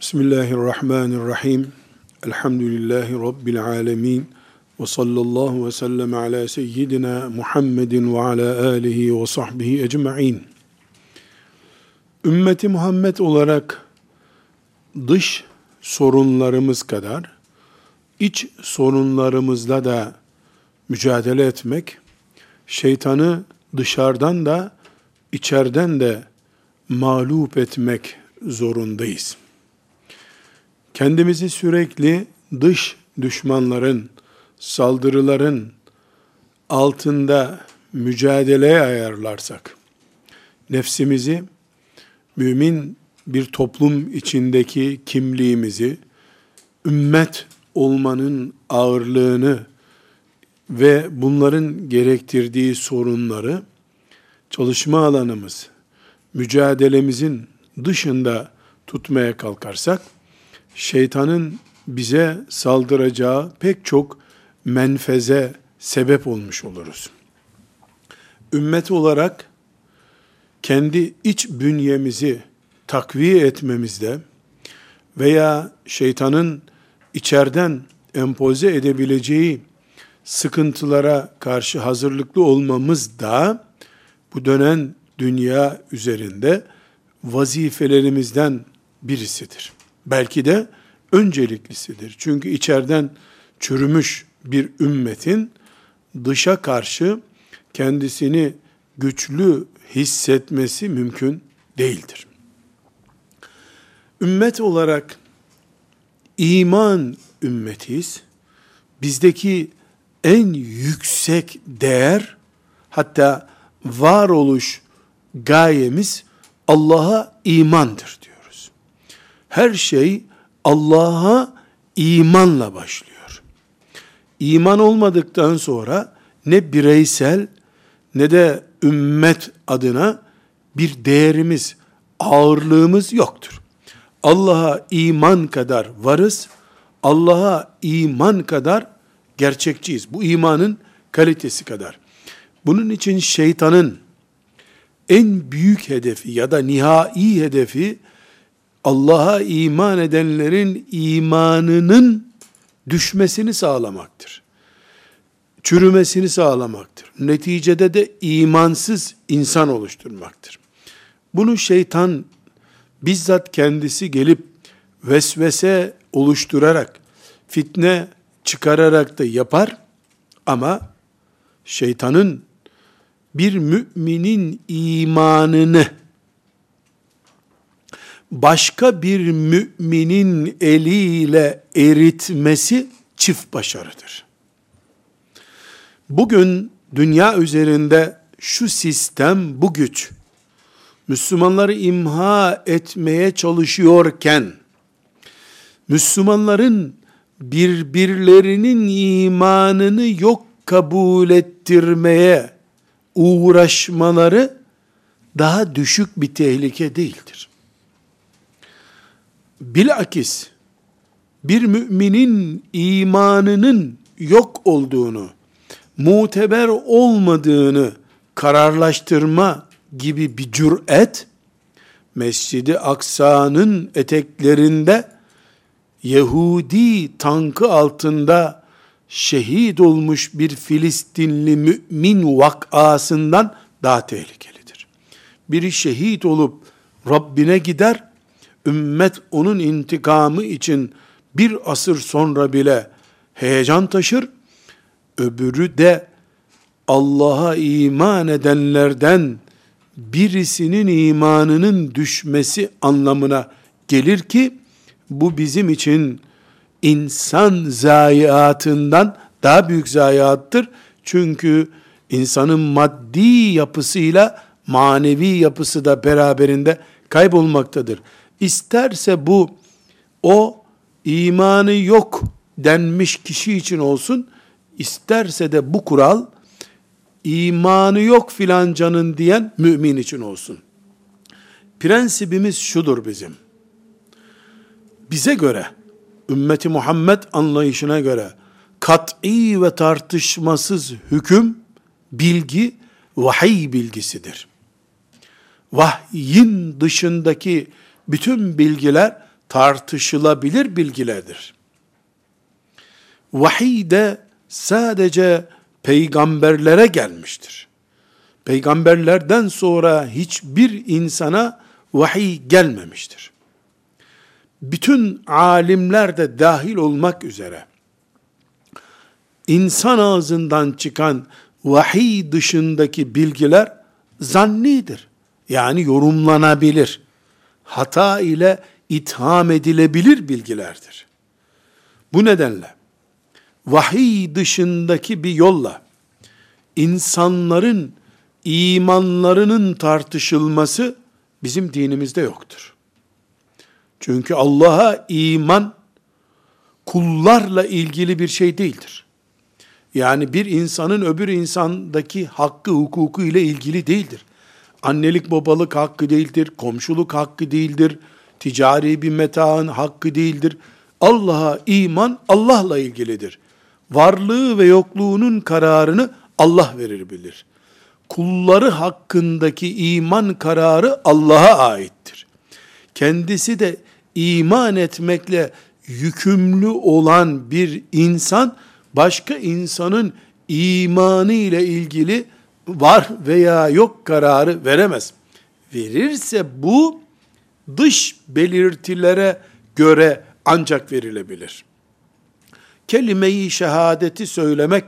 Bismillahirrahmanirrahim. Elhamdülillahi Rabbil alemin. Ve sallallahu ve sellem ala seyyidina Muhammedin ve ala alihi ve sahbihi ecma'in. Ümmeti Muhammed olarak dış sorunlarımız kadar iç sorunlarımızla da mücadele etmek, şeytanı dışarıdan da içeriden de mağlup etmek zorundayız. Kendimizi sürekli dış düşmanların, saldırıların altında mücadeleye ayarlarsak, nefsimizi, mümin bir toplum içindeki kimliğimizi, ümmet olmanın ağırlığını ve bunların gerektirdiği sorunları çalışma alanımız, mücadelemizin dışında tutmaya kalkarsak, şeytanın bize saldıracağı pek çok menfeze sebep olmuş oluruz. Ümmet olarak kendi iç bünyemizi takviye etmemizde veya şeytanın içeriden empoze edebileceği sıkıntılara karşı hazırlıklı olmamız da bu dönen dünya üzerinde vazifelerimizden birisidir. Belki de önceliklisidir. Çünkü içeriden çürümüş bir ümmetin dışa karşı kendisini güçlü hissetmesi mümkün değildir. Ümmet olarak iman ümmetiyiz. Bizdeki en yüksek değer hatta varoluş gayemiz Allah'a imandır diyoruz. Her şey Allah'a imanla başlıyor. İman olmadıktan sonra ne bireysel ne de ümmet adına bir değerimiz, ağırlığımız yoktur. Allah'a iman kadar varız, Allah'a iman kadar gerçekçiyiz. Bu imanın kalitesi kadar. Bunun için şeytanın en büyük hedefi ya da nihai hedefi Allah'a iman edenlerin imanının düşmesini sağlamaktır. Çürümesini sağlamaktır. Neticede de imansız insan oluşturmaktır. Bunu şeytan bizzat kendisi gelip vesvese oluşturarak, fitne çıkararak da yapar ama şeytanın bir müminin imanını başka bir müminin eliyle eritmesi çift başarıdır. Bugün dünya üzerinde şu sistem, bu güç, Müslümanları imha etmeye çalışıyorken, Müslümanların birbirlerinin imanını yok kabul ettirmeye uğraşmaları daha düşük bir tehlike değildir. Bilakis bir müminin imanının yok olduğunu, muteber olmadığını kararlaştırma gibi bir cüret, Mescidi Aksa'nın eteklerinde Yahudi tankı altında şehit olmuş bir Filistinli mümin vakasından daha tehlikelidir. Biri şehit olup Rabbine gider, ümmet onun intikamı için bir asır sonra bile heyecan taşır, öbürü de Allah'a iman edenlerden birisinin imanının düşmesi anlamına gelir ki, bu bizim için insan zayiatından daha büyük zayiattır. Çünkü insanın maddi yapısıyla manevi yapısı da beraberinde kaybolmaktadır. İsterse bu o imanı yok denmiş kişi için olsun, isterse de bu kural imanı yok filancanın diyen mümin için olsun. Prensibimiz şudur bizim. Bize göre ümmeti Muhammed anlayışına göre kat'i ve tartışmasız hüküm, bilgi, vahiy bilgisidir. Vahyin dışındaki bütün bilgiler tartışılabilir bilgilerdir. Vahiy de sadece peygamberlere gelmiştir. Peygamberlerden sonra hiçbir insana vahiy gelmemiştir. Bütün alimler de dahil olmak üzere insan ağzından çıkan vahiy dışındaki bilgiler zannidir. Yani yorumlanabilir. Hata ile itham edilebilir bilgilerdir. Bu nedenle vahiy dışındaki bir yolla insanların imanlarının tartışılması bizim dinimizde yoktur. Çünkü Allah'a iman kullarla ilgili bir şey değildir. Yani bir insanın öbür insandaki hakkı, hukuku ile ilgili değildir. Annelik babalık hakkı değildir, komşuluk hakkı değildir, ticari bir metaın hakkı değildir. Allah'a iman Allah'la ilgilidir. Varlığı ve yokluğunun kararını Allah verir bilir. Kulları hakkındaki iman kararı Allah'a aittir. Kendisi de iman etmekle yükümlü olan bir insan başka insanın imanı ile ilgili var veya yok kararı veremez. Verirse bu dış belirtilere göre ancak verilebilir. Kelime-i şehadeti söylemek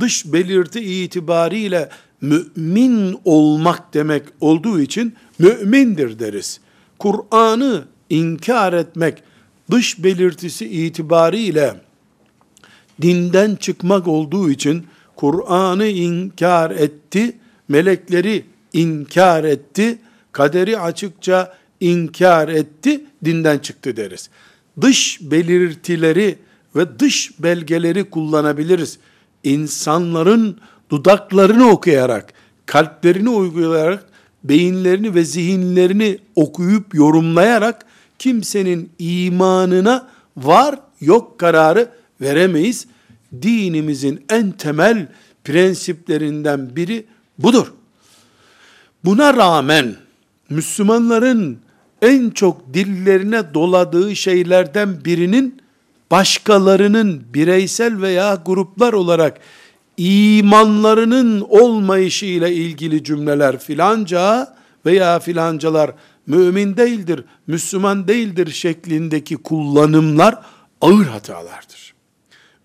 dış belirti itibariyle mümin olmak demek olduğu için mümindir deriz. Kur'an'ı inkar etmek dış belirtisi itibariyle dinden çıkmak olduğu için Kur'an'ı inkar etti, melekleri inkar etti, kaderi açıkça inkar etti, dinden çıktı deriz. Dış belirtileri ve dış belgeleri kullanabiliriz. İnsanların dudaklarını okuyarak, kalplerini uygulayarak, beyinlerini ve zihinlerini okuyup yorumlayarak kimsenin imanına var yok kararı veremeyiz. Dinimizin en temel prensiplerinden biri budur. Buna rağmen Müslümanların en çok dillerine doladığı şeylerden birinin başkalarının bireysel veya gruplar olarak imanlarının olmayışı ile ilgili cümleler filanca veya filancalar mümin değildir, Müslüman değildir şeklindeki kullanımlar ağır hatalardır.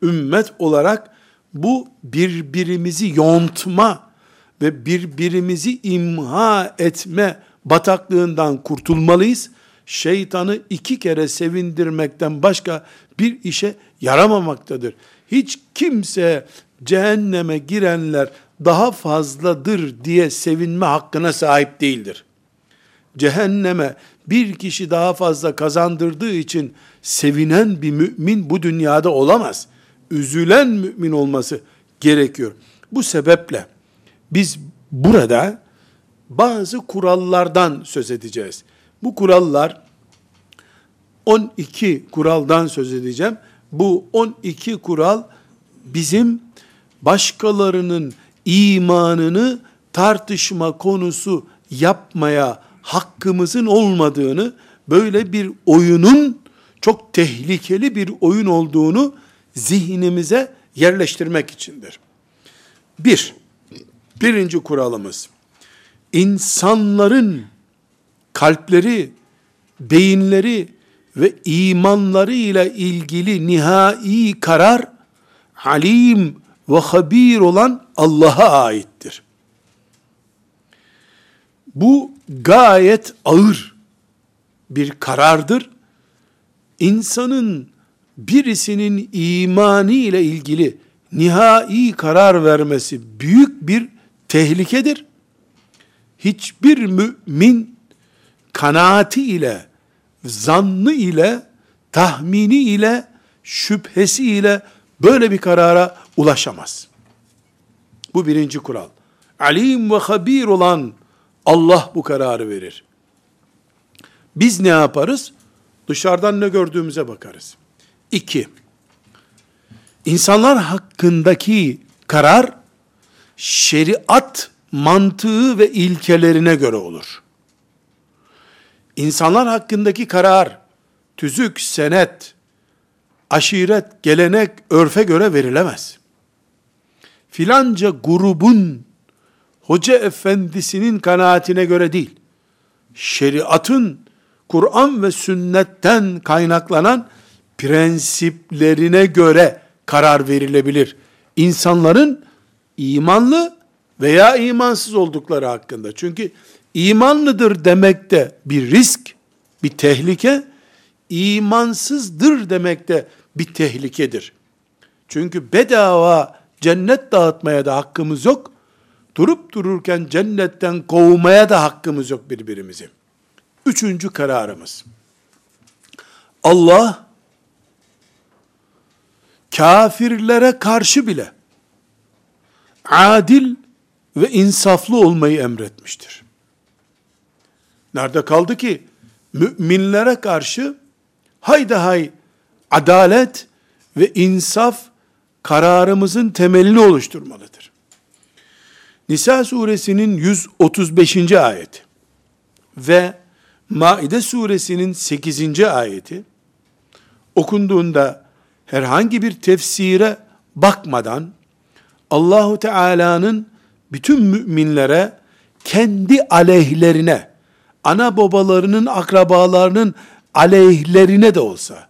Ümmet olarak bu birbirimizi yontma ve birbirimizi imha etme bataklığından kurtulmalıyız. Şeytanı iki kere sevindirmekten başka bir işe yaramamaktadır. Hiç kimse cehenneme girenler daha fazladır diye sevinme hakkına sahip değildir. Cehenneme bir kişi daha fazla kazandırdığı için sevinen bir mümin bu dünyada olamaz. Üzülen mümin olması gerekiyor. Bu sebeple biz burada bazı kurallardan söz edeceğiz. Bu kurallar 12 kuraldan söz edeceğim. Bu 12 kural bizim başkalarının imanını tartışma konusu yapmaya hakkımızın olmadığını, böyle bir oyunun çok tehlikeli bir oyun olduğunu zihnimize yerleştirmek içindir. Bir, birinci kuralımız, insanların kalpleri, beyinleri ve imanları ile ilgili nihai karar, alim ve habir olan Allah'a aittir. Bu gayet ağır bir karardır. İnsanın birisinin imanı ile ilgili nihai karar vermesi büyük bir tehlikedir. Hiçbir mümin kanaati ile, zannı ile, tahmini ile, şüphesi ile böyle bir karara ulaşamaz. Bu birinci kural. Alim ve habir olan Allah bu kararı verir. Biz ne yaparız? Dışarıdan ne gördüğümüze bakarız. İki, insanlar hakkındaki karar, şeriat mantığı ve ilkelerine göre olur. İnsanlar hakkındaki karar, tüzük, senet, aşiret, gelenek, örfe göre verilemez. Filanca grubun hoca efendisinin kanaatine göre değil, şeriatın Kur'an ve sünnetten kaynaklanan prensiplerine göre karar verilebilir. İnsanların imanlı veya imansız oldukları hakkında. Çünkü imanlıdır demekte bir risk, bir tehlike, imansızdır demekte bir tehlikedir. Çünkü bedava cennet dağıtmaya da hakkımız yok. Durup dururken cennetten kovmaya da hakkımız yok birbirimizi. Üçüncü kararımız. Allah kafirlere karşı bile adil ve insaflı olmayı emretmiştir. Nerede kaldı ki? Müminlere karşı hayda hay adalet ve insaf kararımızın temelini oluşturmalıdır. Nisa suresinin 135. ayeti ve Maide suresinin 8. ayeti okunduğunda herhangi bir tefsire bakmadan Allahu Teala'nın bütün müminlere kendi aleyhlerine ana babalarının akrabalarının aleyhlerine de olsa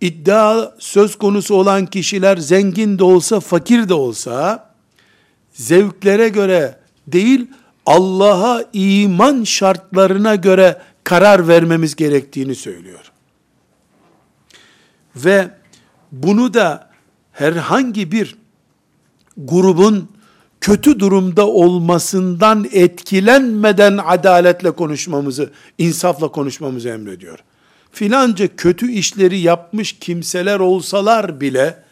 iddia söz konusu olan kişiler zengin de olsa fakir de olsa zevklere göre değil Allah'a iman şartlarına göre karar vermemiz gerektiğini söylüyor. Ve bunu da herhangi bir grubun kötü durumda olmasından etkilenmeden adaletle konuşmamızı, insafla konuşmamızı emrediyor. Filanca kötü işleri yapmış kimseler olsalar bile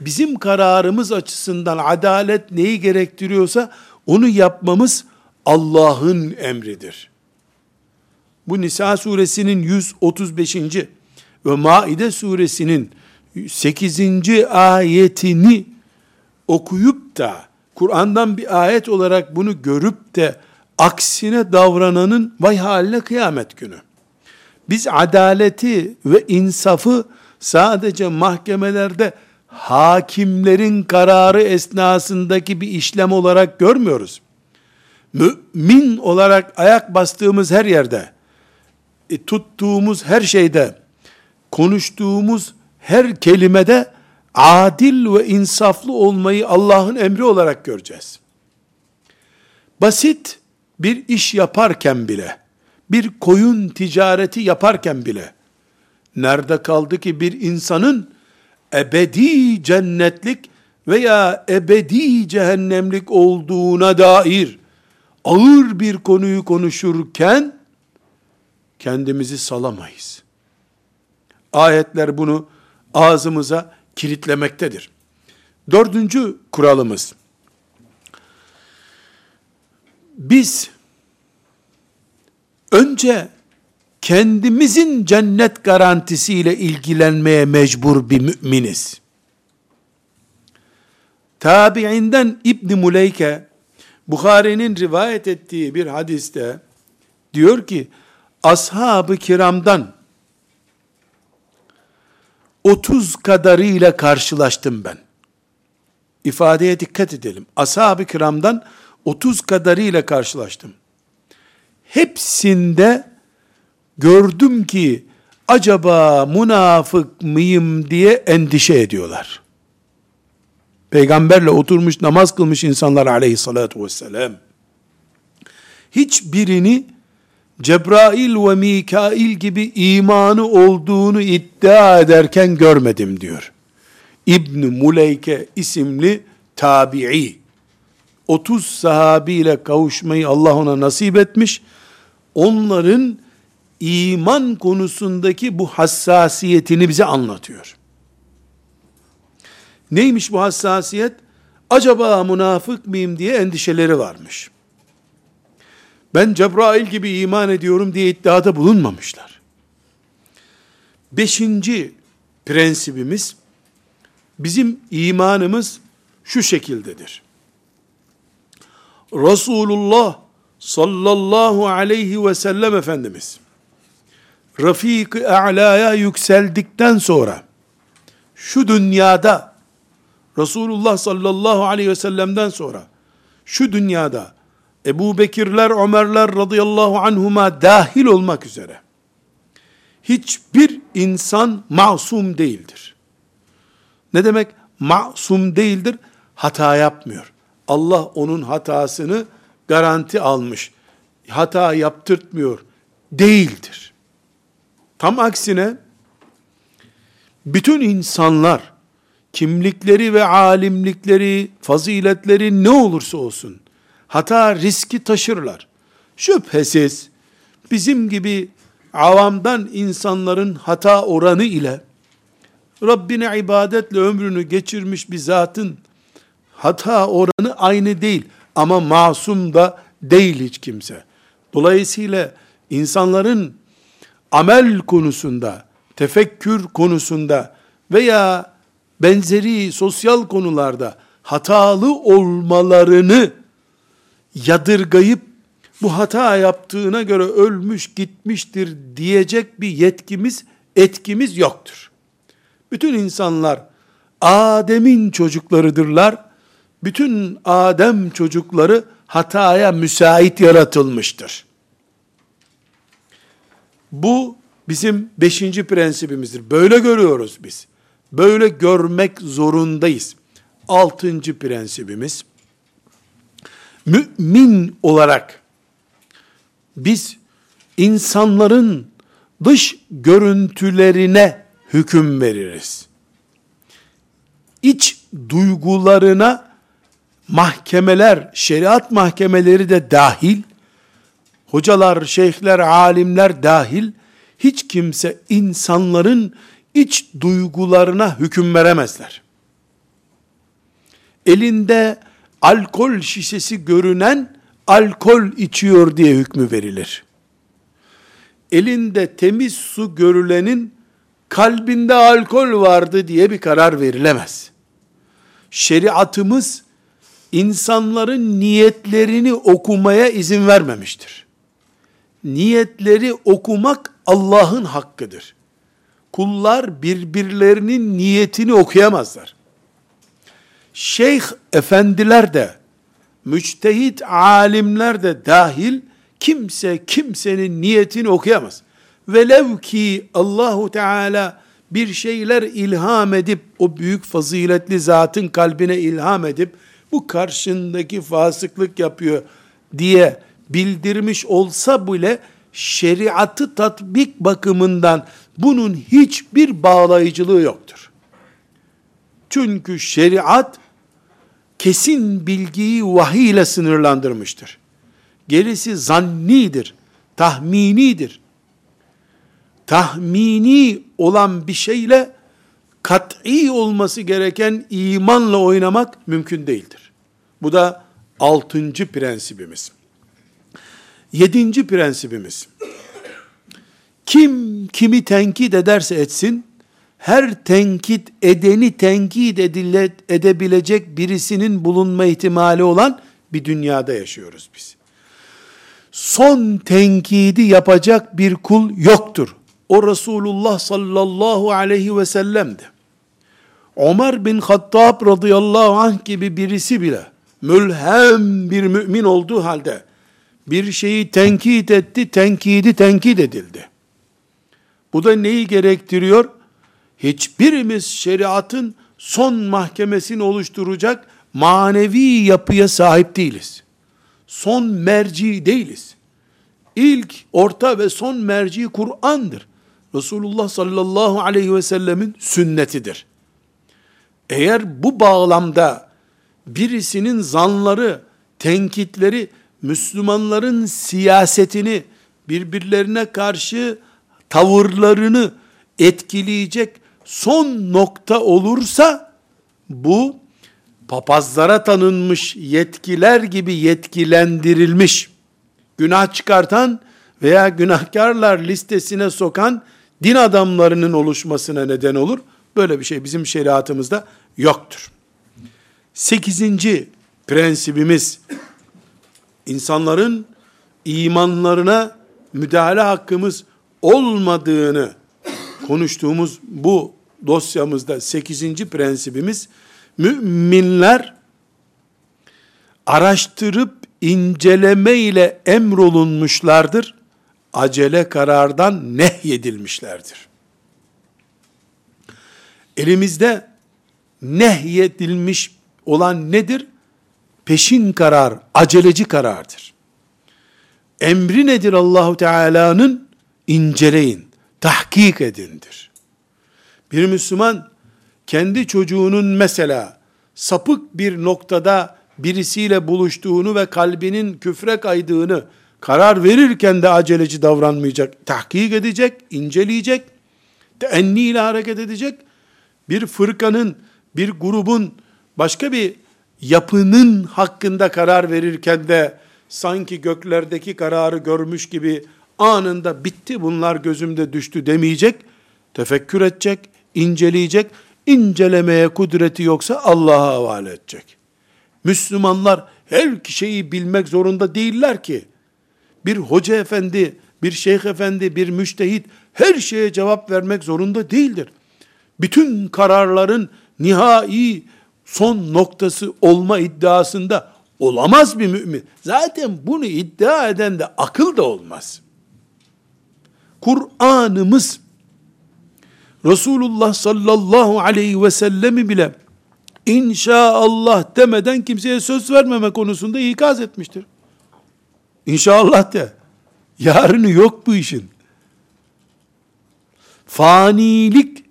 bizim kararımız açısından adalet neyi gerektiriyorsa onu yapmamız Allah'ın emridir. Bu Nisa suresinin 135. ve Maide suresinin 8. ayetini okuyup da Kur'an'dan bir ayet olarak bunu görüp de aksine davrananın vay haline kıyamet günü. Biz adaleti ve insafı sadece mahkemelerde hakimlerin kararı esnasındaki bir işlem olarak görmüyoruz mümin olarak ayak bastığımız her yerde, e, tuttuğumuz her şeyde, konuştuğumuz her kelimede adil ve insaflı olmayı Allah'ın emri olarak göreceğiz. Basit bir iş yaparken bile, bir koyun ticareti yaparken bile, nerede kaldı ki bir insanın ebedi cennetlik veya ebedi cehennemlik olduğuna dair ağır bir konuyu konuşurken kendimizi salamayız. Ayetler bunu ağzımıza kilitlemektedir. Dördüncü kuralımız, biz önce kendimizin cennet garantisiyle ilgilenmeye mecbur bir müminiz. Tabiinden İbn Muleyke Bukhari'nin rivayet ettiği bir hadiste diyor ki ashab-ı kiramdan 30 kadarıyla karşılaştım ben. İfadeye dikkat edelim. Ashab-ı kiramdan 30 kadarıyla karşılaştım. Hepsinde gördüm ki acaba münafık mıyım diye endişe ediyorlar. Peygamberle oturmuş namaz kılmış insanlar aleyhissalatu vesselam. Hiçbirini Cebrail ve Mikail gibi imanı olduğunu iddia ederken görmedim diyor. İbn Muleyke isimli tabi'i 30 sahabiyle kavuşmayı Allah ona nasip etmiş. Onların iman konusundaki bu hassasiyetini bize anlatıyor. Neymiş bu hassasiyet? Acaba münafık mıyım diye endişeleri varmış. Ben Cebrail gibi iman ediyorum diye iddiada bulunmamışlar. Beşinci prensibimiz, bizim imanımız şu şekildedir. Resulullah sallallahu aleyhi ve sellem Efendimiz Rafik-i A'la'ya yükseldikten sonra şu dünyada Resulullah sallallahu aleyhi ve sellem'den sonra şu dünyada Ebu Bekirler, Ömerler radıyallahu anhuma dahil olmak üzere hiçbir insan masum değildir. Ne demek masum değildir? Hata yapmıyor. Allah onun hatasını garanti almış. Hata yaptırtmıyor. Değildir. Tam aksine bütün insanlar kimlikleri ve alimlikleri, faziletleri ne olursa olsun hata riski taşırlar. Şüphesiz bizim gibi avamdan insanların hata oranı ile Rabbine ibadetle ömrünü geçirmiş bir zatın hata oranı aynı değil ama masum da değil hiç kimse. Dolayısıyla insanların amel konusunda, tefekkür konusunda veya benzeri sosyal konularda hatalı olmalarını yadırgayıp bu hata yaptığına göre ölmüş gitmiştir diyecek bir yetkimiz, etkimiz yoktur. Bütün insanlar Adem'in çocuklarıdırlar. Bütün Adem çocukları hataya müsait yaratılmıştır. Bu bizim beşinci prensibimizdir. Böyle görüyoruz biz. Böyle görmek zorundayız. Altıncı prensibimiz, mümin olarak biz insanların dış görüntülerine hüküm veririz. İç duygularına mahkemeler, şeriat mahkemeleri de dahil, hocalar, şeyhler, alimler dahil, hiç kimse insanların iç duygularına hüküm veremezler. Elinde alkol şişesi görünen alkol içiyor diye hükmü verilir. Elinde temiz su görülenin kalbinde alkol vardı diye bir karar verilemez. Şeriatımız insanların niyetlerini okumaya izin vermemiştir. Niyetleri okumak Allah'ın hakkıdır. Kullar birbirlerinin niyetini okuyamazlar. Şeyh efendiler de, müçtehit alimler de dahil, kimse kimsenin niyetini okuyamaz. Velev ki Allahu Teala bir şeyler ilham edip, o büyük faziletli zatın kalbine ilham edip, bu karşındaki fasıklık yapıyor diye bildirmiş olsa bile, şeriatı tatbik bakımından bunun hiçbir bağlayıcılığı yoktur. Çünkü şeriat kesin bilgiyi vahiy ile sınırlandırmıştır. Gerisi zannidir, tahminidir. Tahmini olan bir şeyle kat'i olması gereken imanla oynamak mümkün değildir. Bu da altıncı prensibimiz. Yedinci prensibimiz. Kim kimi tenkit ederse etsin, her tenkit edeni tenkit edile, edebilecek birisinin bulunma ihtimali olan bir dünyada yaşıyoruz biz. Son tenkidi yapacak bir kul yoktur. O Resulullah sallallahu aleyhi ve sellem'di. Ömer bin Hattab radıyallahu anh gibi birisi bile mülhem bir mümin olduğu halde bir şeyi tenkit etti, tenkidi tenkit edildi. Bu da neyi gerektiriyor? Hiçbirimiz şeriatın son mahkemesini oluşturacak manevi yapıya sahip değiliz. Son merci değiliz. İlk, orta ve son merci Kur'an'dır. Resulullah sallallahu aleyhi ve sellemin sünnetidir. Eğer bu bağlamda birisinin zanları, tenkitleri, Müslümanların siyasetini, birbirlerine karşı tavırlarını etkileyecek son nokta olursa bu papazlara tanınmış yetkiler gibi yetkilendirilmiş günah çıkartan veya günahkarlar listesine sokan din adamlarının oluşmasına neden olur. Böyle bir şey bizim şeriatımızda yoktur. Sekizinci prensibimiz insanların imanlarına müdahale hakkımız olmadığını konuştuğumuz bu dosyamızda 8. prensibimiz müminler araştırıp inceleme ile emrolunmuşlardır. Acele karardan nehyedilmişlerdir. Elimizde nehyedilmiş olan nedir? Peşin karar, aceleci karardır. Emri nedir Allahu Teala'nın? İnceleyin, tahkik edindir. Bir Müslüman kendi çocuğunun mesela sapık bir noktada birisiyle buluştuğunu ve kalbinin küfre kaydığını karar verirken de aceleci davranmayacak. Tahkik edecek, inceleyecek, teenni ile hareket edecek. Bir fırkanın, bir grubun, başka bir yapının hakkında karar verirken de sanki göklerdeki kararı görmüş gibi anında bitti bunlar gözümde düştü demeyecek. Tefekkür edecek, inceleyecek. İncelemeye kudreti yoksa Allah'a havale edecek. Müslümanlar her şeyi bilmek zorunda değiller ki. Bir hoca efendi, bir şeyh efendi, bir müştehit her şeye cevap vermek zorunda değildir. Bütün kararların nihai son noktası olma iddiasında olamaz bir mümin. Zaten bunu iddia eden de akıl da olmaz. Kur'an'ımız Resulullah sallallahu aleyhi ve sellemi bile inşallah demeden kimseye söz vermeme konusunda ikaz etmiştir. İnşallah de. Yarını yok bu işin. Fanilik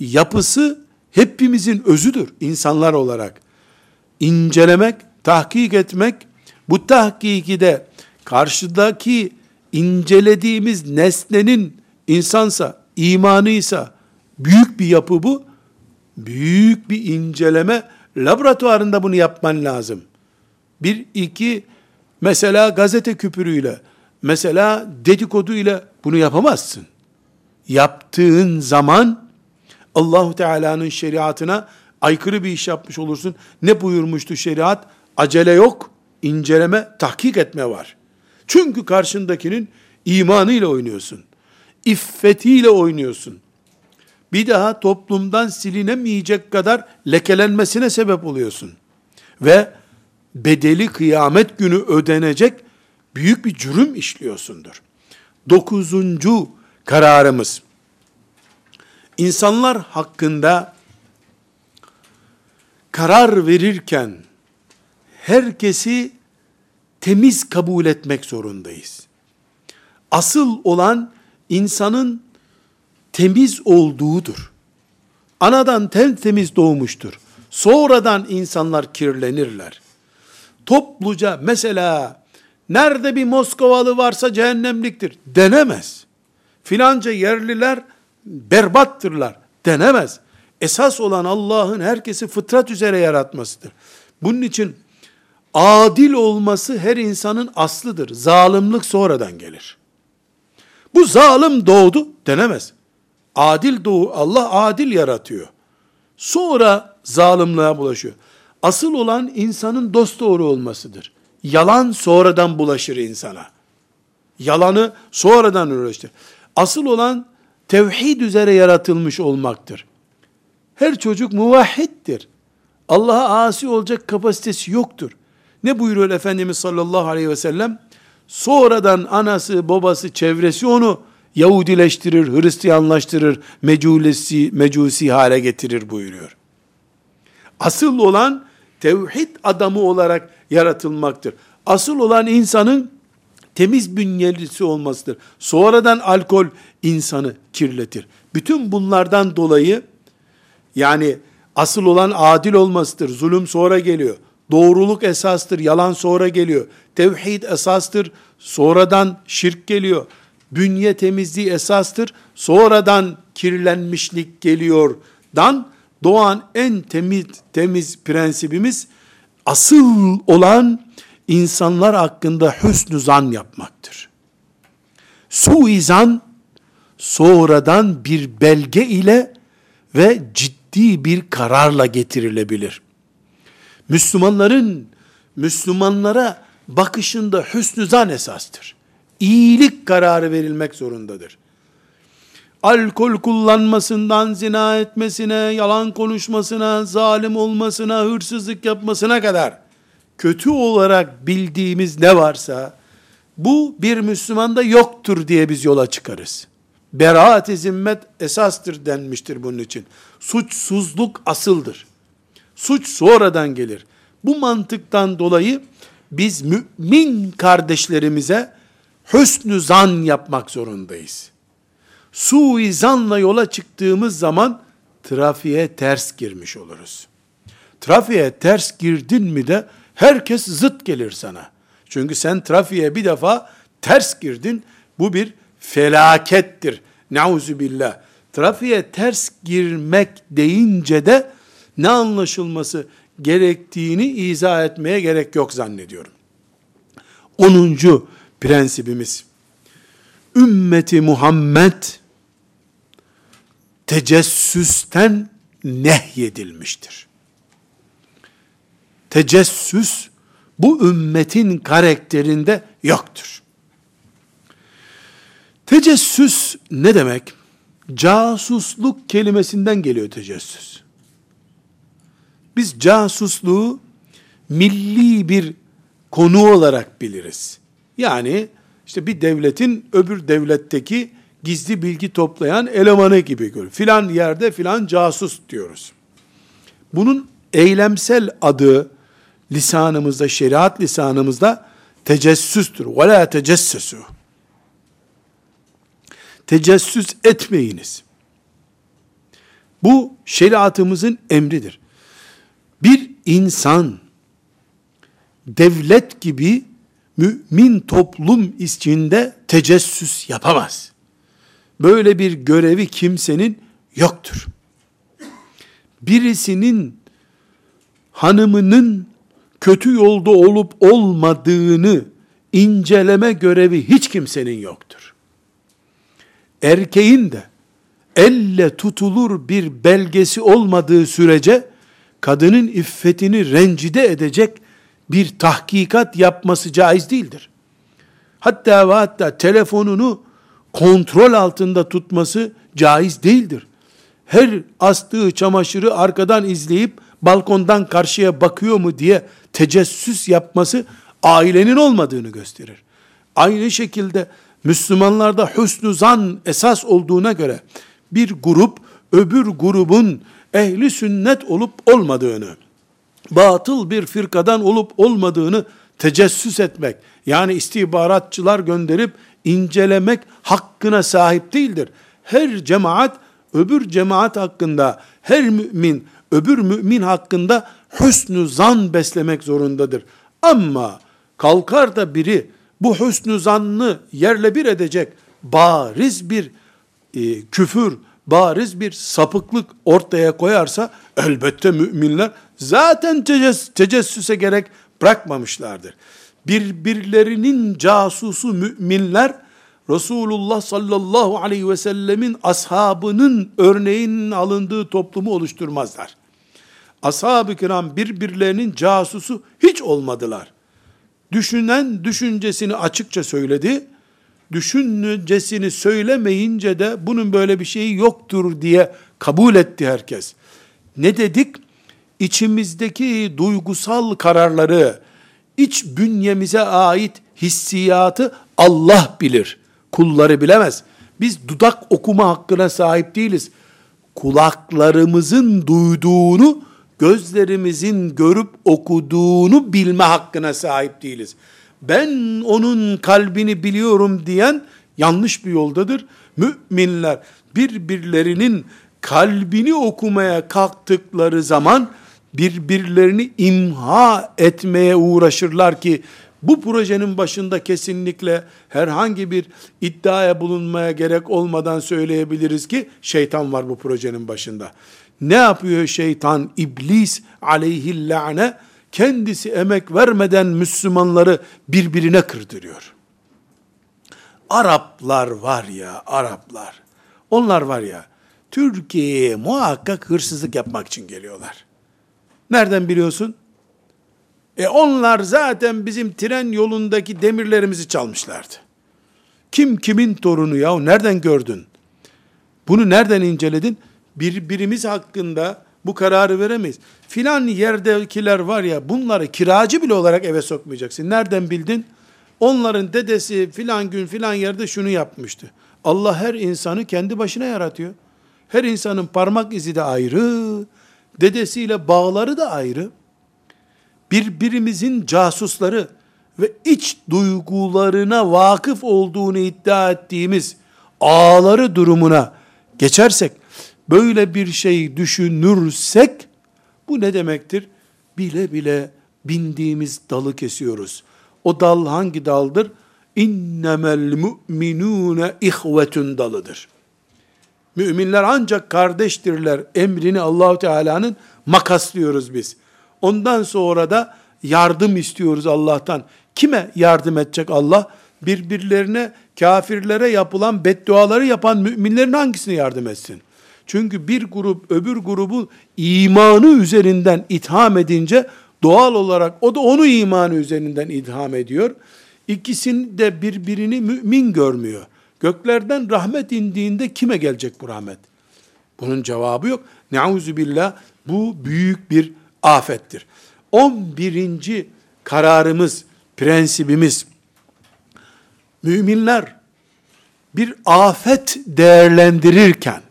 yapısı hepimizin özüdür insanlar olarak. İncelemek, tahkik etmek, bu tahkiki de karşıdaki incelediğimiz nesnenin insansa, imanıysa, büyük bir yapı bu. Büyük bir inceleme, laboratuvarında bunu yapman lazım. Bir, iki, mesela gazete küpürüyle, mesela dedikodu ile bunu yapamazsın. Yaptığın zaman, Allahu Teala'nın şeriatına aykırı bir iş yapmış olursun. Ne buyurmuştu şeriat? Acele yok, inceleme, tahkik etme var. Çünkü karşındakinin imanıyla oynuyorsun. İffetiyle oynuyorsun. Bir daha toplumdan silinemeyecek kadar lekelenmesine sebep oluyorsun. Ve bedeli kıyamet günü ödenecek büyük bir cürüm işliyorsundur. Dokuzuncu kararımız. İnsanlar hakkında karar verirken herkesi temiz kabul etmek zorundayız. Asıl olan insanın temiz olduğudur. Anadan temiz doğmuştur. Sonradan insanlar kirlenirler. Topluca mesela nerede bir Moskovalı varsa cehennemliktir denemez. Filanca yerliler berbattırlar denemez. Esas olan Allah'ın herkesi fıtrat üzere yaratmasıdır. Bunun için adil olması her insanın aslıdır. Zalimlik sonradan gelir. Bu zalim doğdu denemez. Adil doğu, Allah adil yaratıyor. Sonra zalimliğe bulaşıyor. Asıl olan insanın dost doğru olmasıdır. Yalan sonradan bulaşır insana. Yalanı sonradan uğraştır. Asıl olan tevhid üzere yaratılmış olmaktır. Her çocuk muvahhiddir. Allah'a asi olacak kapasitesi yoktur. Ne buyuruyor Efendimiz sallallahu aleyhi ve sellem? Sonradan anası, babası, çevresi onu Yahudileştirir, Hristiyanlaştırır, meculesi, mecusi hale getirir buyuruyor. Asıl olan tevhid adamı olarak yaratılmaktır. Asıl olan insanın temiz bünyelisi olmasıdır. Sonradan alkol insanı kirletir. Bütün bunlardan dolayı yani asıl olan adil olmasıdır. Zulüm sonra geliyor. Doğruluk esastır, yalan sonra geliyor. Tevhid esastır, sonradan şirk geliyor. Bünye temizliği esastır, sonradan kirlenmişlik geliyor. Dan doğan en temiz temiz prensibimiz asıl olan insanlar hakkında hüsnü zan yapmaktır. Suizan sonradan bir belge ile ve ciddi bir kararla getirilebilir. Müslümanların Müslümanlara bakışında hüsnü zan esastır. İyilik kararı verilmek zorundadır. alkol kullanmasından zina etmesine, yalan konuşmasına, zalim olmasına, hırsızlık yapmasına kadar kötü olarak bildiğimiz ne varsa bu bir Müslümanda yoktur diye biz yola çıkarız. Beraat-i zimmet esastır denmiştir bunun için. Suçsuzluk asıldır. Suç sonradan gelir. Bu mantıktan dolayı biz mümin kardeşlerimize hüsnü zan yapmak zorundayız. Suizanla yola çıktığımız zaman trafiğe ters girmiş oluruz. Trafiğe ters girdin mi de herkes zıt gelir sana. Çünkü sen trafiğe bir defa ters girdin. Bu bir felakettir. Nauzu billah. Trafiğe ters girmek deyince de ne anlaşılması gerektiğini izah etmeye gerek yok zannediyorum. Onuncu prensibimiz. Ümmeti Muhammed tecessüsten nehyedilmiştir. Tecessüs bu ümmetin karakterinde yoktur. Tecessüs ne demek? Casusluk kelimesinden geliyor tecessüs. Biz casusluğu milli bir konu olarak biliriz. Yani işte bir devletin öbür devletteki gizli bilgi toplayan elemanı gibi görür. Filan yerde filan casus diyoruz. Bunun eylemsel adı lisanımızda, şeriat lisanımızda tecessüstür. Ve la tecessüsü. Tecessüs etmeyiniz. Bu şeriatımızın emridir. Bir insan devlet gibi mümin toplum içinde tecessüs yapamaz. Böyle bir görevi kimsenin yoktur. Birisinin hanımının kötü yolda olup olmadığını inceleme görevi hiç kimsenin yoktur. Erkeğin de elle tutulur bir belgesi olmadığı sürece kadının iffetini rencide edecek bir tahkikat yapması caiz değildir. Hatta ve hatta telefonunu kontrol altında tutması caiz değildir. Her astığı çamaşırı arkadan izleyip balkondan karşıya bakıyor mu diye tecessüs yapması ailenin olmadığını gösterir. Aynı şekilde Müslümanlarda hüsnü zan esas olduğuna göre bir grup öbür grubun ehli sünnet olup olmadığını, batıl bir firkadan olup olmadığını tecessüs etmek, yani istihbaratçılar gönderip incelemek hakkına sahip değildir. Her cemaat öbür cemaat hakkında, her mümin öbür mümin hakkında hüsnü zan beslemek zorundadır. Ama kalkar da biri bu hüsnü zannı yerle bir edecek bariz bir e, küfür, bariz bir sapıklık ortaya koyarsa elbette müminler zaten tecess tecessüse gerek bırakmamışlardır. Birbirlerinin casusu müminler Resulullah sallallahu aleyhi ve sellemin ashabının örneğinin alındığı toplumu oluşturmazlar. Ashab-ı kiram birbirlerinin casusu hiç olmadılar. Düşünen düşüncesini açıkça söyledi. Düşüncesini söylemeyince de bunun böyle bir şeyi yoktur diye kabul etti herkes. Ne dedik? İçimizdeki duygusal kararları, iç bünyemize ait hissiyatı Allah bilir. Kulları bilemez. Biz dudak okuma hakkına sahip değiliz. Kulaklarımızın duyduğunu gözlerimizin görüp okuduğunu bilme hakkına sahip değiliz. Ben onun kalbini biliyorum diyen yanlış bir yoldadır. Müminler birbirlerinin kalbini okumaya kalktıkları zaman birbirlerini imha etmeye uğraşırlar ki bu projenin başında kesinlikle herhangi bir iddiaya bulunmaya gerek olmadan söyleyebiliriz ki şeytan var bu projenin başında. Ne yapıyor şeytan? İblis aleyhillâne kendisi emek vermeden Müslümanları birbirine kırdırıyor. Araplar var ya, Araplar. Onlar var ya, Türkiye'ye muhakkak hırsızlık yapmak için geliyorlar. Nereden biliyorsun? E onlar zaten bizim tren yolundaki demirlerimizi çalmışlardı. Kim kimin torunu ya? Nereden gördün? Bunu nereden inceledin? Birbirimiz hakkında bu kararı veremeyiz. Filan yerdekiler var ya bunları kiracı bile olarak eve sokmayacaksın. Nereden bildin? Onların dedesi filan gün filan yerde şunu yapmıştı. Allah her insanı kendi başına yaratıyor. Her insanın parmak izi de ayrı, dedesiyle bağları da ayrı. Birbirimizin casusları ve iç duygularına vakıf olduğunu iddia ettiğimiz ağları durumuna geçersek, böyle bir şey düşünürsek, bu ne demektir? Bile bile bindiğimiz dalı kesiyoruz. O dal hangi daldır? İnnemel mu'minune ihvetun dalıdır. Müminler ancak kardeştirler emrini Allahu Teala'nın makaslıyoruz biz. Ondan sonra da yardım istiyoruz Allah'tan. Kime yardım edecek Allah? Birbirlerine, kafirlere yapılan bedduaları yapan müminlerin hangisine yardım etsin? Çünkü bir grup öbür grubu imanı üzerinden itham edince doğal olarak o da onu imanı üzerinden itham ediyor. İkisini de birbirini mümin görmüyor. Göklerden rahmet indiğinde kime gelecek bu rahmet? Bunun cevabı yok. Neuzu billah bu büyük bir afettir. 11. kararımız, prensibimiz müminler bir afet değerlendirirken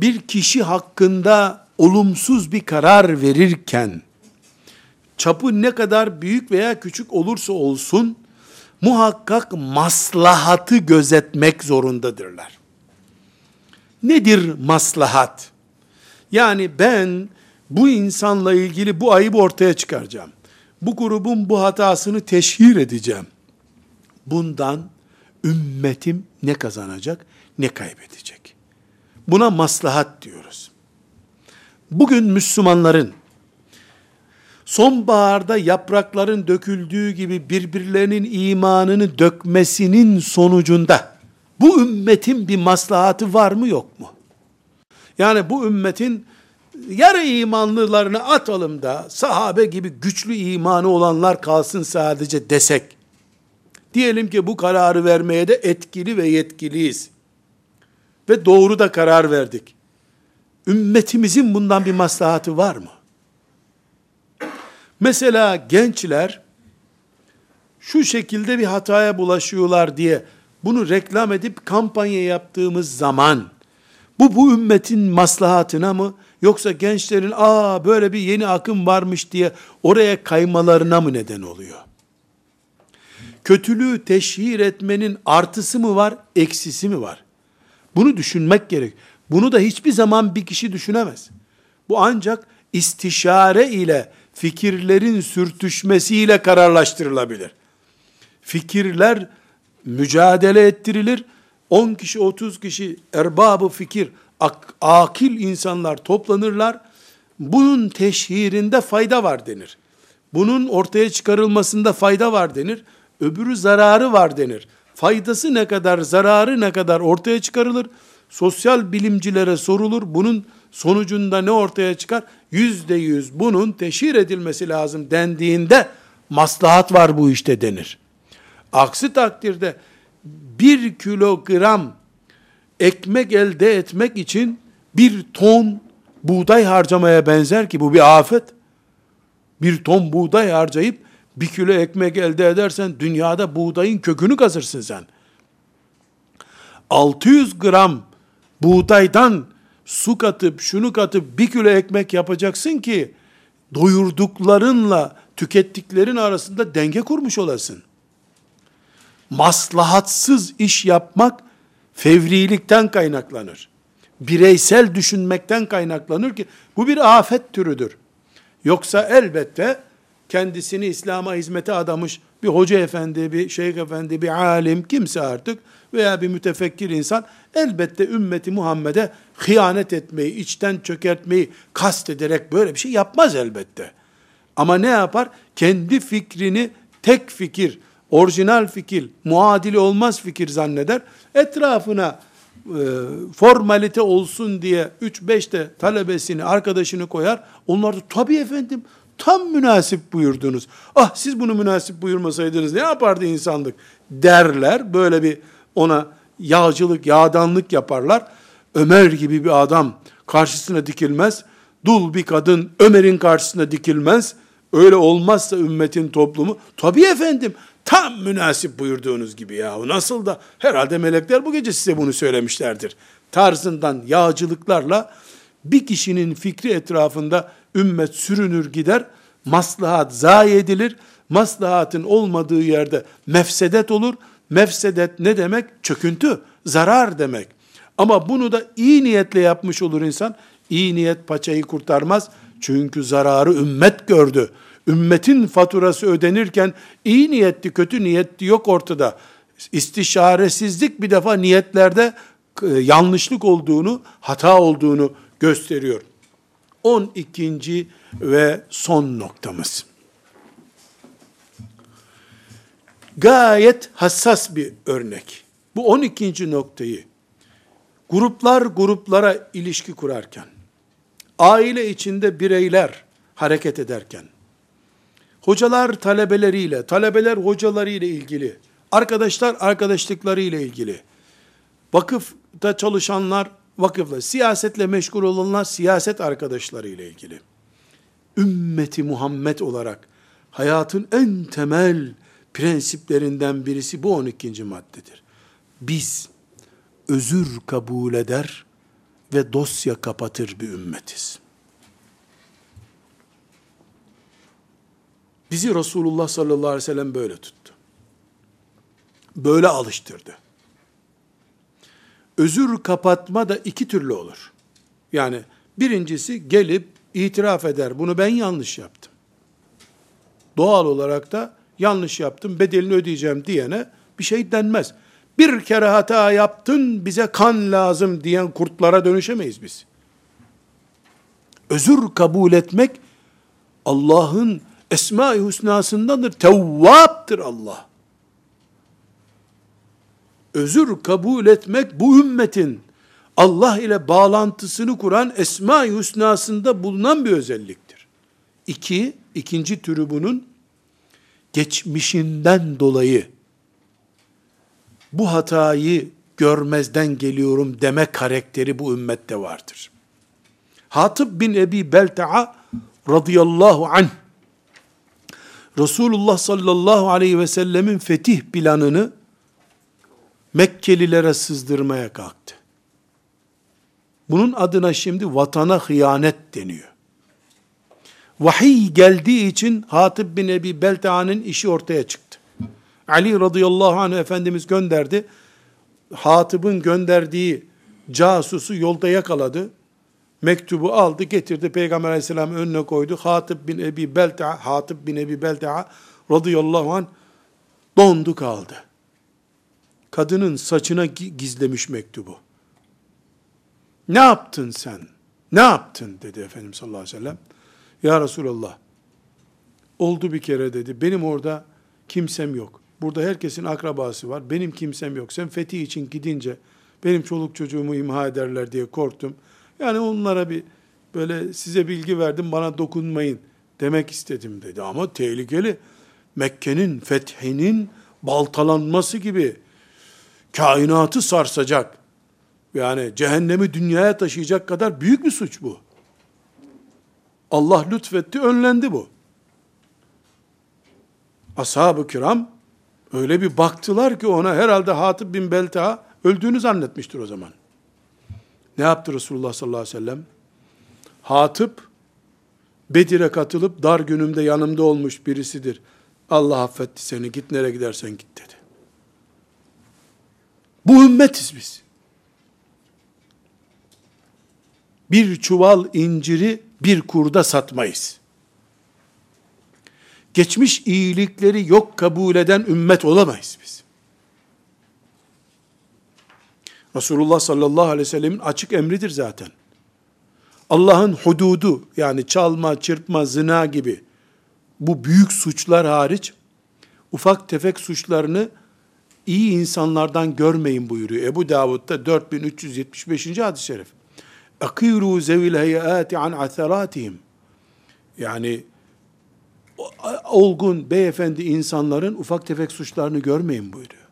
bir kişi hakkında olumsuz bir karar verirken çapı ne kadar büyük veya küçük olursa olsun muhakkak maslahatı gözetmek zorundadırlar. Nedir maslahat? Yani ben bu insanla ilgili bu ayıbı ortaya çıkaracağım. Bu grubun bu hatasını teşhir edeceğim. Bundan ümmetim ne kazanacak ne kaybedecek. Buna maslahat diyoruz. Bugün Müslümanların sonbaharda yaprakların döküldüğü gibi birbirlerinin imanını dökmesinin sonucunda bu ümmetin bir maslahatı var mı yok mu? Yani bu ümmetin yarı imanlılarını atalım da sahabe gibi güçlü imanı olanlar kalsın sadece desek. Diyelim ki bu kararı vermeye de etkili ve yetkiliyiz. Ve doğru da karar verdik. Ümmetimizin bundan bir maslahatı var mı? Mesela gençler şu şekilde bir hataya bulaşıyorlar diye bunu reklam edip kampanya yaptığımız zaman bu bu ümmetin maslahatına mı yoksa gençlerin aa böyle bir yeni akım varmış diye oraya kaymalarına mı neden oluyor? Kötülüğü teşhir etmenin artısı mı var, eksisi mi var? Bunu düşünmek gerek. Bunu da hiçbir zaman bir kişi düşünemez. Bu ancak istişare ile fikirlerin sürtüşmesiyle kararlaştırılabilir. Fikirler mücadele ettirilir. 10 kişi 30 kişi erbabı fikir ak, akil insanlar toplanırlar. Bunun teşhirinde fayda var denir. Bunun ortaya çıkarılmasında fayda var denir. Öbürü zararı var denir. Faydası ne kadar, zararı ne kadar ortaya çıkarılır. Sosyal bilimcilere sorulur. Bunun sonucunda ne ortaya çıkar? Yüzde yüz bunun teşhir edilmesi lazım dendiğinde maslahat var bu işte denir. Aksi takdirde bir kilogram ekmek elde etmek için bir ton buğday harcamaya benzer ki bu bir afet. Bir ton buğday harcayıp bir kilo ekmek elde edersen dünyada buğdayın kökünü kazırsın sen. 600 gram buğdaydan su katıp şunu katıp bir kilo ekmek yapacaksın ki doyurduklarınla tükettiklerin arasında denge kurmuş olasın. Maslahatsız iş yapmak fevrilikten kaynaklanır. Bireysel düşünmekten kaynaklanır ki bu bir afet türüdür. Yoksa elbette kendisini İslam'a hizmete adamış bir hoca efendi, bir şeyh efendi, bir alim kimse artık veya bir mütefekkir insan elbette ümmeti Muhammed'e hıyanet etmeyi, içten çökertmeyi kast ederek böyle bir şey yapmaz elbette. Ama ne yapar? Kendi fikrini tek fikir, orijinal fikir, muadili olmaz fikir zanneder. Etrafına e, formalite olsun diye 3-5 de talebesini, arkadaşını koyar. Onlar da tabii efendim tam münasip buyurdunuz. Ah siz bunu münasip buyurmasaydınız ne yapardı insanlık derler. Böyle bir ona yağcılık, yağdanlık yaparlar. Ömer gibi bir adam karşısına dikilmez. Dul bir kadın Ömer'in karşısına dikilmez. Öyle olmazsa ümmetin toplumu, tabii efendim, tam münasip buyurduğunuz gibi ya. Nasıl da herhalde melekler bu gece size bunu söylemişlerdir. Tarzından yağcılıklarla bir kişinin fikri etrafında ümmet sürünür gider, maslahat zayi edilir, maslahatın olmadığı yerde mefsedet olur. Mefsedet ne demek? Çöküntü, zarar demek. Ama bunu da iyi niyetle yapmış olur insan. İyi niyet paçayı kurtarmaz. Çünkü zararı ümmet gördü. Ümmetin faturası ödenirken iyi niyetli, kötü niyetli yok ortada. İstişaresizlik bir defa niyetlerde e, yanlışlık olduğunu, hata olduğunu gösteriyor. 12. ve son noktamız. Gayet hassas bir örnek. Bu 12. noktayı gruplar gruplara ilişki kurarken, aile içinde bireyler hareket ederken, hocalar talebeleriyle, talebeler hocalarıyla ilgili, arkadaşlar arkadaşlıklarıyla ilgili, vakıfta çalışanlar vakıfla, siyasetle meşgul olanlar siyaset arkadaşlarıyla ilgili. Ümmeti Muhammed olarak hayatın en temel prensiplerinden birisi bu 12. maddedir. Biz özür kabul eder ve dosya kapatır bir ümmetiz. Bizi Resulullah sallallahu aleyhi ve sellem böyle tuttu. Böyle alıştırdı. Özür kapatma da iki türlü olur. Yani birincisi gelip itiraf eder. Bunu ben yanlış yaptım. Doğal olarak da yanlış yaptım, bedelini ödeyeceğim diyene bir şey denmez. Bir kere hata yaptın, bize kan lazım diyen kurtlara dönüşemeyiz biz. Özür kabul etmek Allah'ın Esma-i Hüsna'sındandır. Tevvaptır Allah. Özür kabul etmek bu ümmetin Allah ile bağlantısını kuran Esma-i Hüsna'sında bulunan bir özelliktir. İki, ikinci türü bunun geçmişinden dolayı bu hatayı görmezden geliyorum deme karakteri bu ümmette vardır. Hatip bin Ebi Belta'a radıyallahu anh Resulullah sallallahu aleyhi ve sellemin fetih planını Mekkelilere sızdırmaya kalktı. Bunun adına şimdi vatana hıyanet deniyor. Vahiy geldiği için Hatib bin Ebi Belta'nın işi ortaya çıktı. Ali radıyallahu anh Efendimiz gönderdi. Hatib'in gönderdiği casusu yolda yakaladı. Mektubu aldı, getirdi Peygamber aleyhisselam önüne koydu. Hatib bin Ebi Belta'a, Hatib bin Ebi Belta'a radıyallahu anh dondu kaldı. Kadının saçına gizlemiş mektubu. Ne yaptın sen? Ne yaptın dedi Efendimiz sallallahu aleyhi ve sellem. Ya Resulallah, oldu bir kere dedi, benim orada kimsem yok. Burada herkesin akrabası var, benim kimsem yok. Sen fethi için gidince, benim çoluk çocuğumu imha ederler diye korktum. Yani onlara bir böyle size bilgi verdim, bana dokunmayın demek istedim dedi. Ama tehlikeli. Mekke'nin fethinin baltalanması gibi kainatı sarsacak, yani cehennemi dünyaya taşıyacak kadar büyük bir suç bu. Allah lütfetti, önlendi bu. Ashab-ı kiram öyle bir baktılar ki ona herhalde Hatip bin Belta öldüğünü zannetmiştir o zaman. Ne yaptı Resulullah sallallahu aleyhi ve sellem? Hatip Bedir'e katılıp dar günümde yanımda olmuş birisidir. Allah affetti seni git nereye gidersen git dedi. Bu ümmetiz biz. Bir çuval inciri bir kurda satmayız. Geçmiş iyilikleri yok kabul eden ümmet olamayız biz. Resulullah sallallahu aleyhi ve sellemin açık emridir zaten. Allah'ın hududu yani çalma, çırpma, zina gibi bu büyük suçlar hariç ufak tefek suçlarını iyi insanlardan görmeyin buyuruyor. Ebu Davud'da 4375. hadis-i şerif. Akiru zevil heyati an atheratihim. Yani olgun, beyefendi insanların ufak tefek suçlarını görmeyin buyuruyor.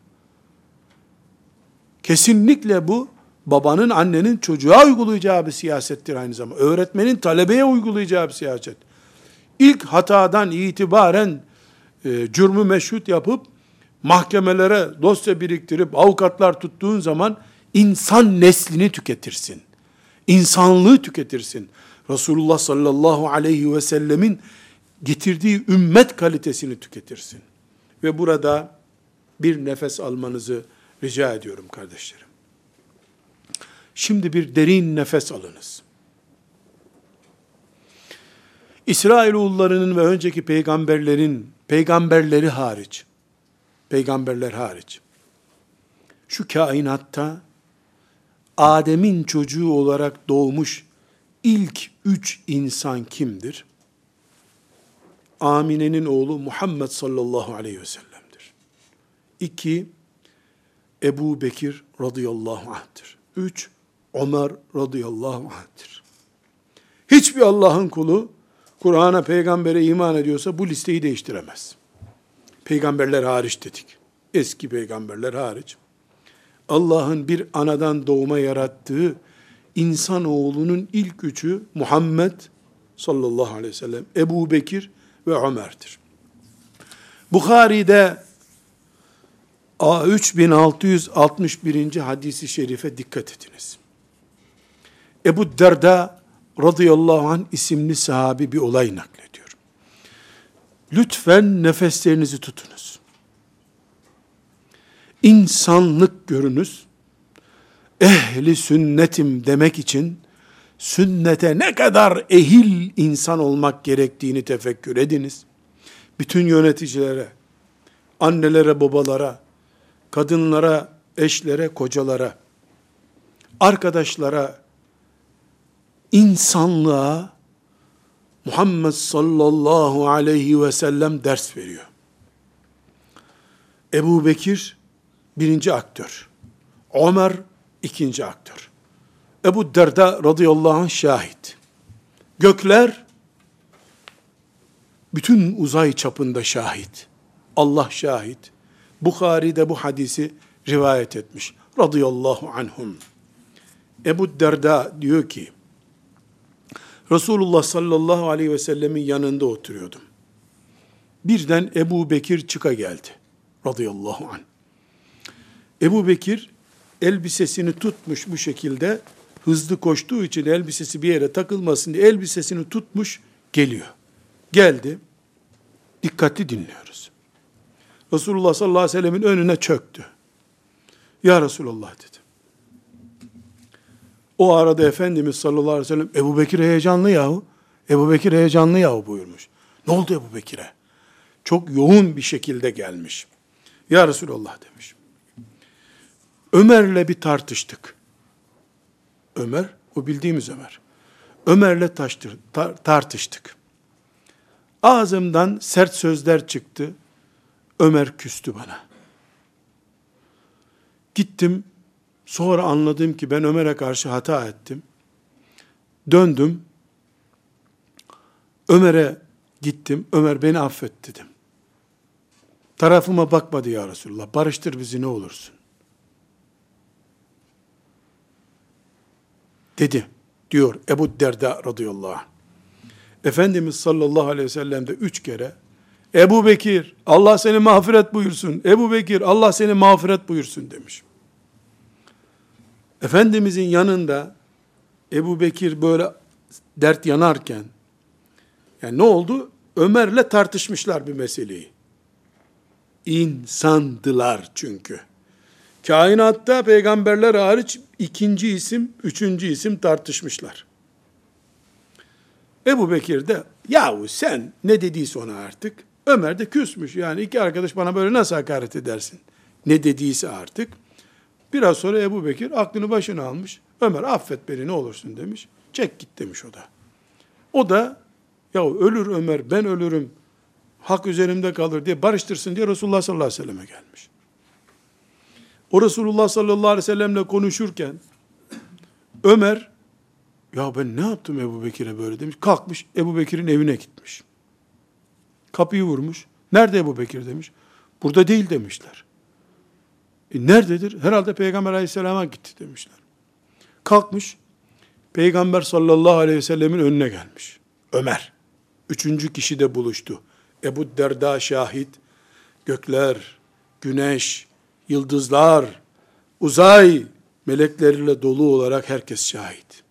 Kesinlikle bu babanın, annenin çocuğa uygulayacağı bir siyasettir aynı zamanda. Öğretmenin talebeye uygulayacağı bir siyaset. İlk hatadan itibaren e, cürmü meşhut yapıp mahkemelere dosya biriktirip avukatlar tuttuğun zaman insan neslini tüketirsin. İnsanlığı tüketirsin. Resulullah sallallahu aleyhi ve sellemin getirdiği ümmet kalitesini tüketirsin. Ve burada bir nefes almanızı rica ediyorum kardeşlerim. Şimdi bir derin nefes alınız. İsrailoğullarının ve önceki peygamberlerin, peygamberleri hariç, peygamberler hariç, şu kainatta Adem'in çocuğu olarak doğmuş ilk üç insan kimdir? Amine'nin oğlu Muhammed sallallahu aleyhi ve sellem'dir. İki, Ebu Bekir radıyallahu anh'tır. Üç, Ömer radıyallahu anh'tır. Hiçbir Allah'ın kulu Kur'an'a, peygambere iman ediyorsa bu listeyi değiştiremez. Peygamberler hariç dedik. Eski peygamberler hariç. Allah'ın bir anadan doğma yarattığı insanoğlunun ilk üçü Muhammed sallallahu aleyhi ve sellem, Ebu Bekir ve Ömer'dir. Bukhari'de 3661. hadisi şerife dikkat ediniz. Ebu Derda radıyallahu anh isimli sahabi bir olay naklediyor. Lütfen nefeslerinizi tutunuz. İnsanlık görünüz. Ehli sünnetim demek için sünnete ne kadar ehil insan olmak gerektiğini tefekkür ediniz. Bütün yöneticilere, annelere, babalara, kadınlara, eşlere, kocalara, arkadaşlara, insanlığa Muhammed sallallahu aleyhi ve sellem ders veriyor. Ebu Bekir birinci aktör. Ömer ikinci aktör. Ebu Derda radıyallahu anh şahit. Gökler bütün uzay çapında şahit. Allah şahit. Bukhari de bu hadisi rivayet etmiş. Radıyallahu anhum. Ebu Derda diyor ki, Resulullah sallallahu aleyhi ve sellemin yanında oturuyordum. Birden Ebu Bekir çıka geldi. Radıyallahu anh. Ebu Bekir elbisesini tutmuş bu şekilde hızlı koştuğu için elbisesi bir yere takılmasın diye elbisesini tutmuş geliyor. Geldi. Dikkatli dinliyoruz. Resulullah sallallahu aleyhi ve sellemin önüne çöktü. Ya Resulullah dedi. O arada Efendimiz sallallahu aleyhi ve sellem Ebu Bekir heyecanlı yahu. Ebu Bekir heyecanlı yahu buyurmuş. Ne oldu Ebu Bekir'e? Çok yoğun bir şekilde gelmiş. Ya Resulallah demiş. Ömer'le bir tartıştık. Ömer, o bildiğimiz Ömer. Ömer'le tartıştık. Ağzımdan sert sözler çıktı. Ömer küstü bana. Gittim, sonra anladım ki ben Ömer'e karşı hata ettim. Döndüm, Ömer'e gittim, Ömer beni affet dedim. Tarafıma bakmadı ya Resulullah, barıştır bizi ne olursun. Dedi, diyor Ebu Derda radıyallahu anh. Efendimiz sallallahu aleyhi ve sellem de üç kere Ebu Bekir Allah seni mağfiret buyursun. Ebu Bekir Allah seni mağfiret buyursun demiş. Efendimizin yanında Ebu Bekir böyle dert yanarken yani ne oldu? Ömer'le tartışmışlar bir meseleyi. İnsandılar çünkü. Kainatta peygamberler hariç ikinci isim, üçüncü isim tartışmışlar. Ebu Bekir de yahu sen ne dediyse ona artık Ömer de küsmüş. Yani iki arkadaş bana böyle nasıl hakaret edersin? Ne dediyse artık. Biraz sonra Ebu Bekir aklını başına almış. Ömer affet beni ne olursun demiş. Çek git demiş o da. O da ya ölür Ömer ben ölürüm hak üzerimde kalır diye barıştırsın diye Resulullah sallallahu aleyhi ve selleme gelmiş. O Resulullah sallallahu aleyhi ve sellemle konuşurken Ömer ya ben ne yaptım Ebu Bekir'e böyle demiş. Kalkmış Ebu Bekir'in evine gitmiş. Kapıyı vurmuş. Nerede Ebu Bekir demiş. Burada değil demişler. E nerededir? Herhalde Peygamber aleyhisselama gitti demişler. Kalkmış, Peygamber sallallahu aleyhi ve sellemin önüne gelmiş. Ömer. Üçüncü kişi de buluştu. Ebu Derda şahit. Gökler, güneş, yıldızlar, uzay melekleriyle dolu olarak herkes şahit.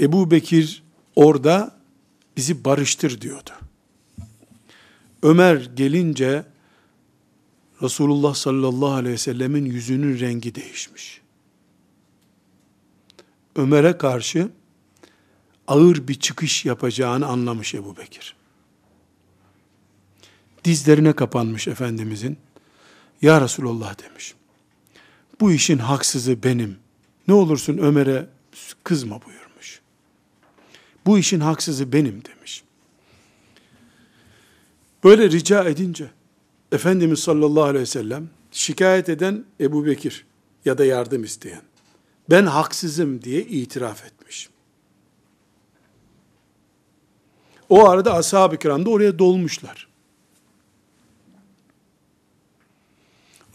Ebu Bekir orada bizi barıştır diyordu. Ömer gelince Resulullah sallallahu aleyhi ve sellemin yüzünün rengi değişmiş. Ömer'e karşı ağır bir çıkış yapacağını anlamış Ebu Bekir. Dizlerine kapanmış Efendimizin. Ya Resulullah demiş. Bu işin haksızı benim. Ne olursun Ömer'e kızma buyurmuş. Bu işin haksızı benim demiş. Böyle rica edince Efendimiz sallallahu aleyhi ve sellem şikayet eden Ebu Bekir ya da yardım isteyen ben haksızım diye itiraf etmiş. O arada ashab-ı kiram da oraya dolmuşlar.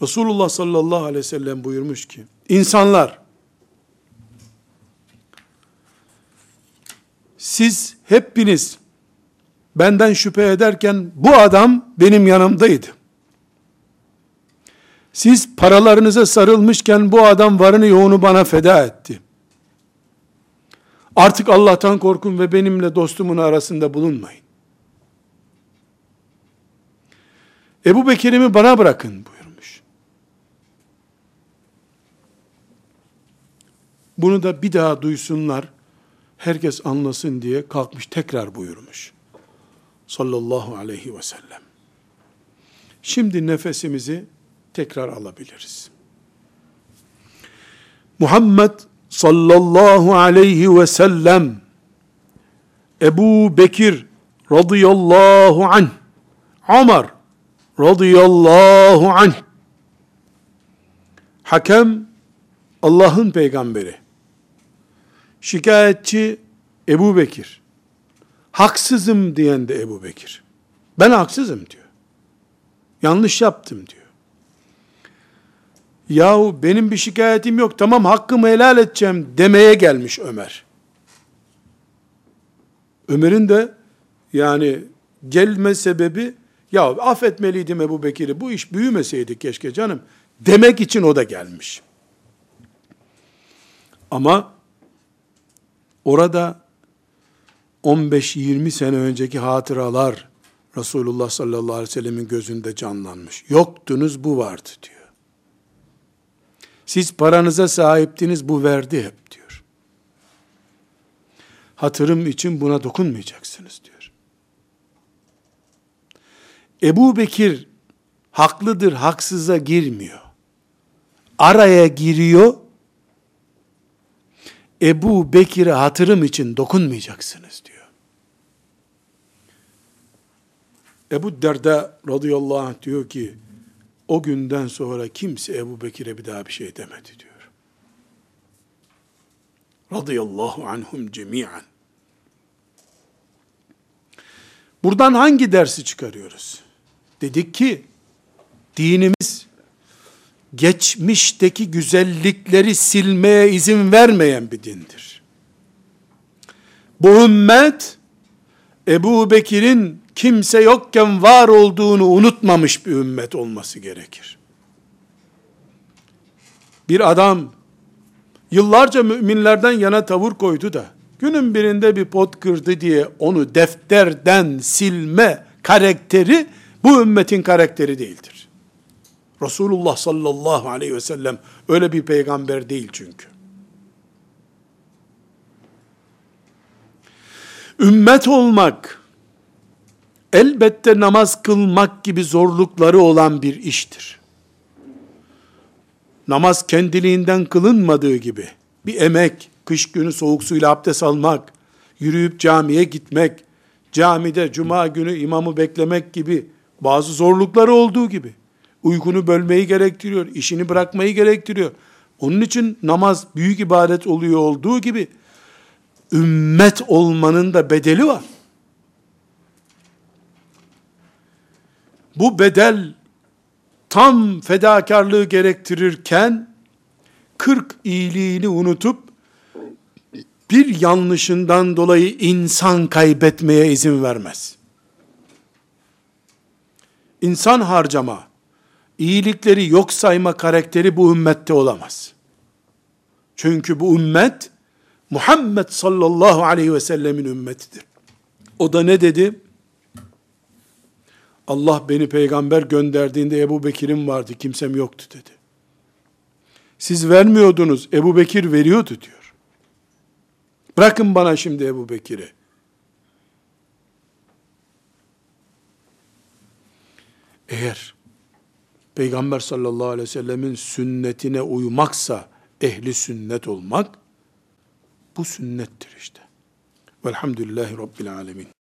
Resulullah sallallahu aleyhi ve sellem buyurmuş ki, insanlar, siz hepiniz benden şüphe ederken bu adam benim yanımdaydı. Siz paralarınıza sarılmışken bu adam varını yoğunu bana feda etti. Artık Allah'tan korkun ve benimle dostumun arasında bulunmayın. Ebu Bekir'imi bana bırakın buyurmuş. Bunu da bir daha duysunlar, herkes anlasın diye kalkmış tekrar buyurmuş. Sallallahu aleyhi ve sellem. Şimdi nefesimizi tekrar alabiliriz. Muhammed sallallahu aleyhi ve sellem Ebu Bekir radıyallahu anh Ömer radıyallahu anh. Hakem Allah'ın peygamberi. Şikayetçi Ebu Bekir. Haksızım diyen de Ebu Bekir. Ben haksızım diyor. Yanlış yaptım diyor yahu benim bir şikayetim yok tamam hakkımı helal edeceğim demeye gelmiş Ömer. Ömer'in de yani gelme sebebi ya affetmeliydim Ebu Bekir'i bu iş büyümeseydi keşke canım demek için o da gelmiş. Ama orada 15-20 sene önceki hatıralar Resulullah sallallahu aleyhi ve sellemin gözünde canlanmış. Yoktunuz bu vardı diyor. Siz paranıza sahiptiniz, bu verdi hep diyor. Hatırım için buna dokunmayacaksınız diyor. Ebu Bekir haklıdır, haksıza girmiyor. Araya giriyor. Ebu Bekir'e hatırım için dokunmayacaksınız diyor. Ebu Derda radıyallahu anh diyor ki, o günden sonra kimse Ebu Bekir'e bir daha bir şey demedi diyor. Radıyallahu anhum cemiyen. Buradan hangi dersi çıkarıyoruz? Dedik ki, dinimiz, geçmişteki güzellikleri silmeye izin vermeyen bir dindir. Bu ümmet, Ebu Bekir'in kimse yokken var olduğunu unutmamış bir ümmet olması gerekir. Bir adam yıllarca müminlerden yana tavır koydu da günün birinde bir pot kırdı diye onu defterden silme karakteri bu ümmetin karakteri değildir. Resulullah sallallahu aleyhi ve sellem öyle bir peygamber değil çünkü. Ümmet olmak elbette namaz kılmak gibi zorlukları olan bir iştir. Namaz kendiliğinden kılınmadığı gibi bir emek, kış günü soğuk suyla abdest almak, yürüyüp camiye gitmek, camide cuma günü imamı beklemek gibi bazı zorlukları olduğu gibi uykunu bölmeyi gerektiriyor, işini bırakmayı gerektiriyor. Onun için namaz büyük ibadet oluyor olduğu gibi ümmet olmanın da bedeli var. Bu bedel tam fedakarlığı gerektirirken 40 iyiliğini unutup bir yanlışından dolayı insan kaybetmeye izin vermez. İnsan harcama, iyilikleri yok sayma karakteri bu ümmette olamaz. Çünkü bu ümmet Muhammed sallallahu aleyhi ve sellemin ümmetidir. O da ne dedi? Allah beni peygamber gönderdiğinde Ebu Bekir'im vardı, kimsem yoktu dedi. Siz vermiyordunuz, Ebu Bekir veriyordu diyor. Bırakın bana şimdi Ebu Bekir'i. Eğer Peygamber sallallahu aleyhi ve sellemin sünnetine uymaksa ehli sünnet olmak bu sünnettir işte. Velhamdülillahi Rabbil alemin.